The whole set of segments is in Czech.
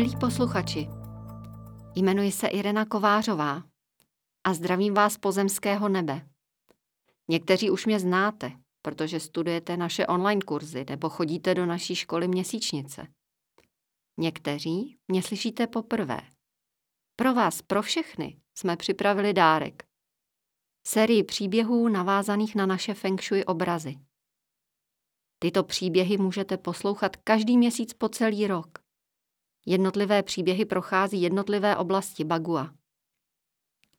Milí posluchači, jmenuji se Irena Kovářová a zdravím vás pozemského nebe. Někteří už mě znáte, protože studujete naše online kurzy nebo chodíte do naší školy měsíčnice. Někteří mě slyšíte poprvé. Pro vás, pro všechny, jsme připravili dárek. Sérii příběhů navázaných na naše feng shui obrazy. Tyto příběhy můžete poslouchat každý měsíc po celý rok. Jednotlivé příběhy prochází jednotlivé oblasti Bagua.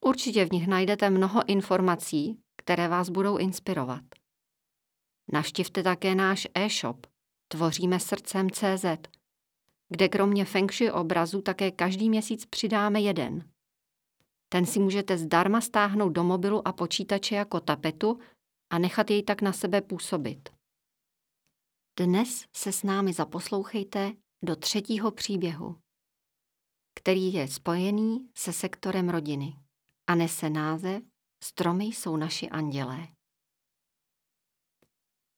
Určitě v nich najdete mnoho informací, které vás budou inspirovat. Navštivte také náš e-shop Tvoříme srdcem CZ, kde kromě feng shui obrazu také každý měsíc přidáme jeden. Ten si můžete zdarma stáhnout do mobilu a počítače jako tapetu a nechat jej tak na sebe působit. Dnes se s námi zaposlouchejte do třetího příběhu, který je spojený se sektorem rodiny a nese název Stromy jsou naši andělé.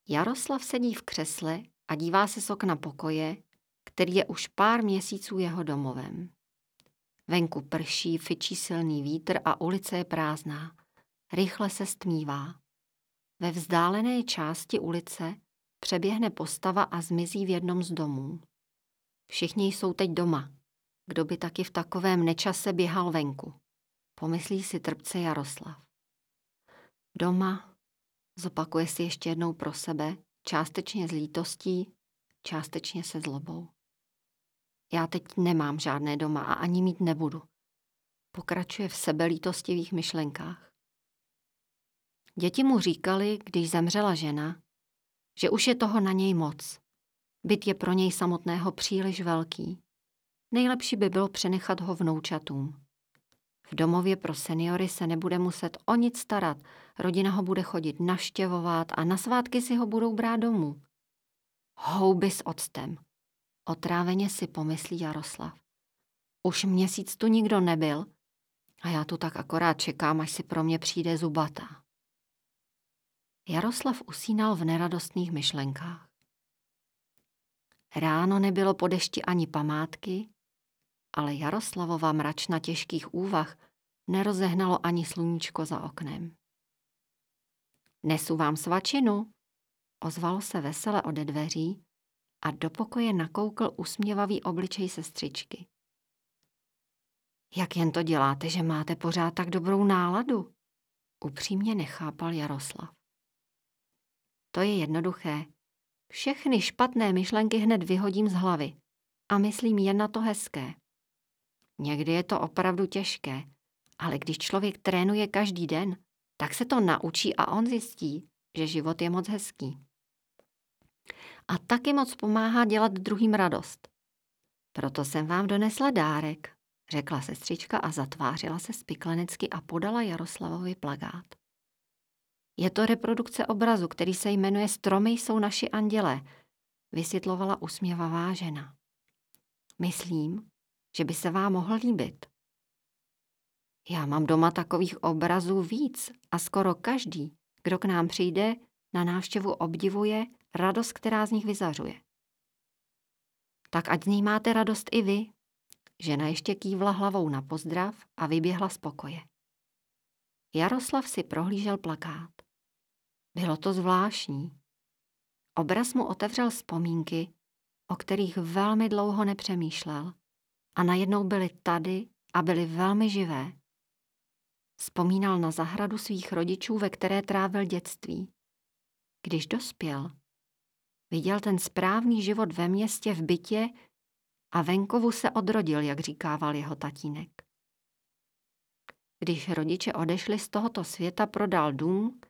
Jaroslav sedí v křesle a dívá se z okna pokoje, který je už pár měsíců jeho domovem. Venku prší, fičí silný vítr a ulice je prázdná. Rychle se stmívá. Ve vzdálené části ulice přeběhne postava a zmizí v jednom z domů. Všichni jsou teď doma. Kdo by taky v takovém nečase běhal venku? Pomyslí si trpce Jaroslav. Doma, zopakuje si ještě jednou pro sebe, částečně s lítostí, částečně se zlobou. Já teď nemám žádné doma a ani mít nebudu. Pokračuje v sebelítostivých myšlenkách. Děti mu říkali, když zemřela žena, že už je toho na něj moc. Byt je pro něj samotného příliš velký. Nejlepší by bylo přenechat ho vnoučatům. V domově pro seniory se nebude muset o nic starat, rodina ho bude chodit naštěvovat a na svátky si ho budou brát domů. Houby s octem. Otráveně si pomyslí Jaroslav. Už měsíc tu nikdo nebyl a já tu tak akorát čekám, až si pro mě přijde zubatá. Jaroslav usínal v neradostných myšlenkách. Ráno nebylo po dešti ani památky, ale Jaroslavova mračna těžkých úvah nerozehnalo ani sluníčko za oknem. Nesu vám svačinu, ozvalo se vesele ode dveří a do pokoje nakoukl usměvavý obličej sestřičky. Jak jen to děláte, že máte pořád tak dobrou náladu? Upřímně nechápal Jaroslav. To je jednoduché. Všechny špatné myšlenky hned vyhodím z hlavy a myslím jen na to hezké. Někdy je to opravdu těžké, ale když člověk trénuje každý den, tak se to naučí a on zjistí, že život je moc hezký. A taky moc pomáhá dělat druhým radost. Proto jsem vám donesla dárek, řekla sestřička a zatvářila se spiklenecky a podala Jaroslavovi plagát. Je to reprodukce obrazu, který se jmenuje Stromy jsou naši andělé, vysvětlovala usměvavá žena. Myslím, že by se vám mohl líbit. Já mám doma takových obrazů víc a skoro každý, kdo k nám přijde, na návštěvu obdivuje radost, která z nich vyzařuje. Tak ať z ní máte radost i vy. Žena ještě kývla hlavou na pozdrav a vyběhla z pokoje. Jaroslav si prohlížel plakát. Bylo to zvláštní. Obraz mu otevřel vzpomínky, o kterých velmi dlouho nepřemýšlel a najednou byly tady a byly velmi živé. Vzpomínal na zahradu svých rodičů, ve které trávil dětství. Když dospěl, viděl ten správný život ve městě v bytě a venkovu se odrodil, jak říkával jeho tatínek. Když rodiče odešli z tohoto světa, prodal dům,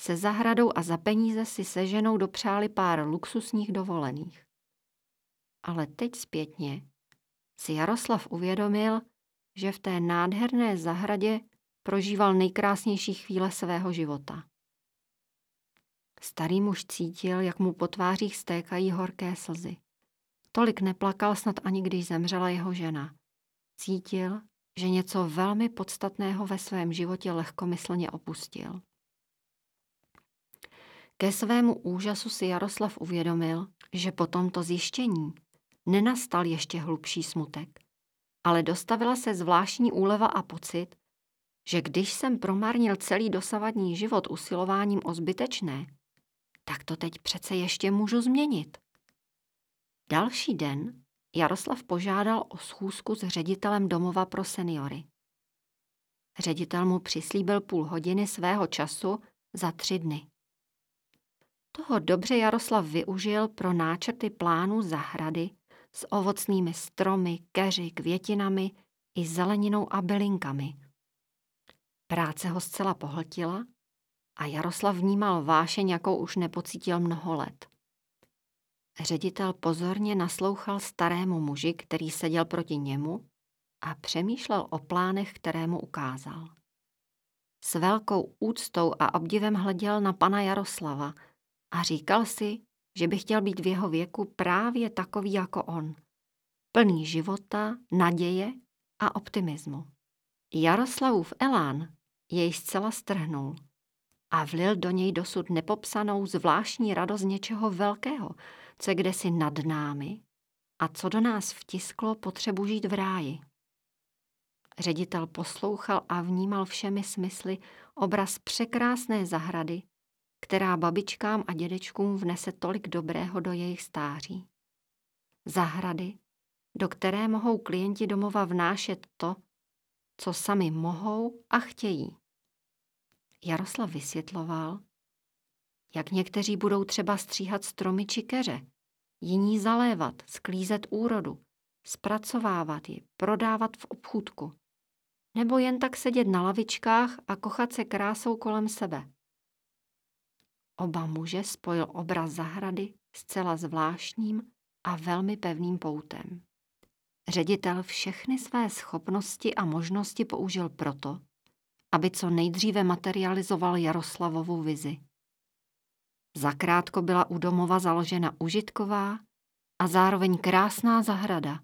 se zahradou a za peníze si se ženou dopřáli pár luxusních dovolených. Ale teď zpětně si Jaroslav uvědomil, že v té nádherné zahradě prožíval nejkrásnější chvíle svého života. Starý muž cítil, jak mu po tvářích stékají horké slzy. Tolik neplakal snad ani když zemřela jeho žena. Cítil, že něco velmi podstatného ve svém životě lehkomyslně opustil. Ke svému úžasu si Jaroslav uvědomil, že po tomto zjištění nenastal ještě hlubší smutek, ale dostavila se zvláštní úleva a pocit, že když jsem promarnil celý dosavadní život usilováním o zbytečné, tak to teď přece ještě můžu změnit. Další den Jaroslav požádal o schůzku s ředitelem domova pro seniory. Ředitel mu přislíbil půl hodiny svého času za tři dny. Toho dobře Jaroslav využil pro náčrty plánu zahrady s ovocnými stromy, keři, květinami i zeleninou a bylinkami. Práce ho zcela pohltila a Jaroslav vnímal vášeň, jakou už nepocítil mnoho let. Ředitel pozorně naslouchal starému muži, který seděl proti němu a přemýšlel o plánech, které mu ukázal. S velkou úctou a obdivem hleděl na pana Jaroslava a říkal si, že by chtěl být v jeho věku právě takový jako on. Plný života, naděje a optimismu. Jaroslavův elán jej zcela strhnul a vlil do něj dosud nepopsanou zvláštní radost něčeho velkého, co je kdesi nad námi a co do nás vtisklo potřebu žít v ráji. Ředitel poslouchal a vnímal všemi smysly obraz překrásné zahrady, která babičkám a dědečkům vnese tolik dobrého do jejich stáří. Zahrady, do které mohou klienti domova vnášet to, co sami mohou a chtějí. Jaroslav vysvětloval, jak někteří budou třeba stříhat stromy či keře, jiní zalévat, sklízet úrodu, zpracovávat ji, prodávat v obchůdku, nebo jen tak sedět na lavičkách a kochat se krásou kolem sebe. Oba muže spojil obraz zahrady zcela zvláštním a velmi pevným poutem. Ředitel všechny své schopnosti a možnosti použil proto, aby co nejdříve materializoval Jaroslavovu vizi. Zakrátko byla u domova založena užitková a zároveň krásná zahrada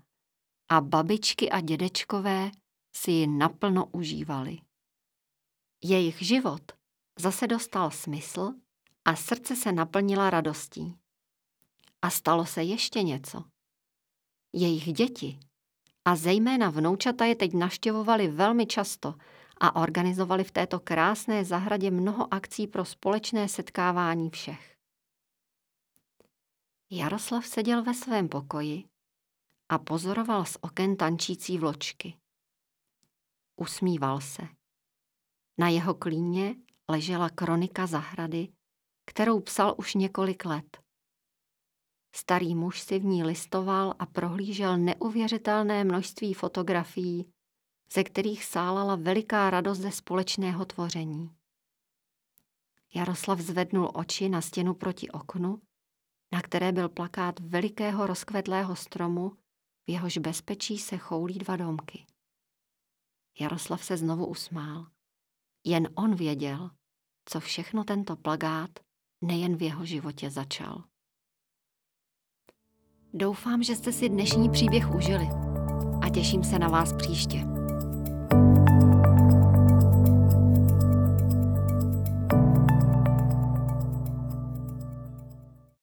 a babičky a dědečkové si ji naplno užívali. Jejich život zase dostal smysl a srdce se naplnila radostí. A stalo se ještě něco. Jejich děti a zejména vnoučata je teď naštěvovali velmi často a organizovali v této krásné zahradě mnoho akcí pro společné setkávání všech. Jaroslav seděl ve svém pokoji a pozoroval z oken tančící vločky. Usmíval se. Na jeho klíně ležela kronika zahrady, kterou psal už několik let. Starý muž si v ní listoval a prohlížel neuvěřitelné množství fotografií, ze kterých sálala veliká radost ze společného tvoření. Jaroslav zvednul oči na stěnu proti oknu, na které byl plakát velikého rozkvetlého stromu, v jehož bezpečí se choulí dva domky. Jaroslav se znovu usmál. Jen on věděl, co všechno tento plagát nejen v jeho životě začal. Doufám, že jste si dnešní příběh užili a těším se na vás příště.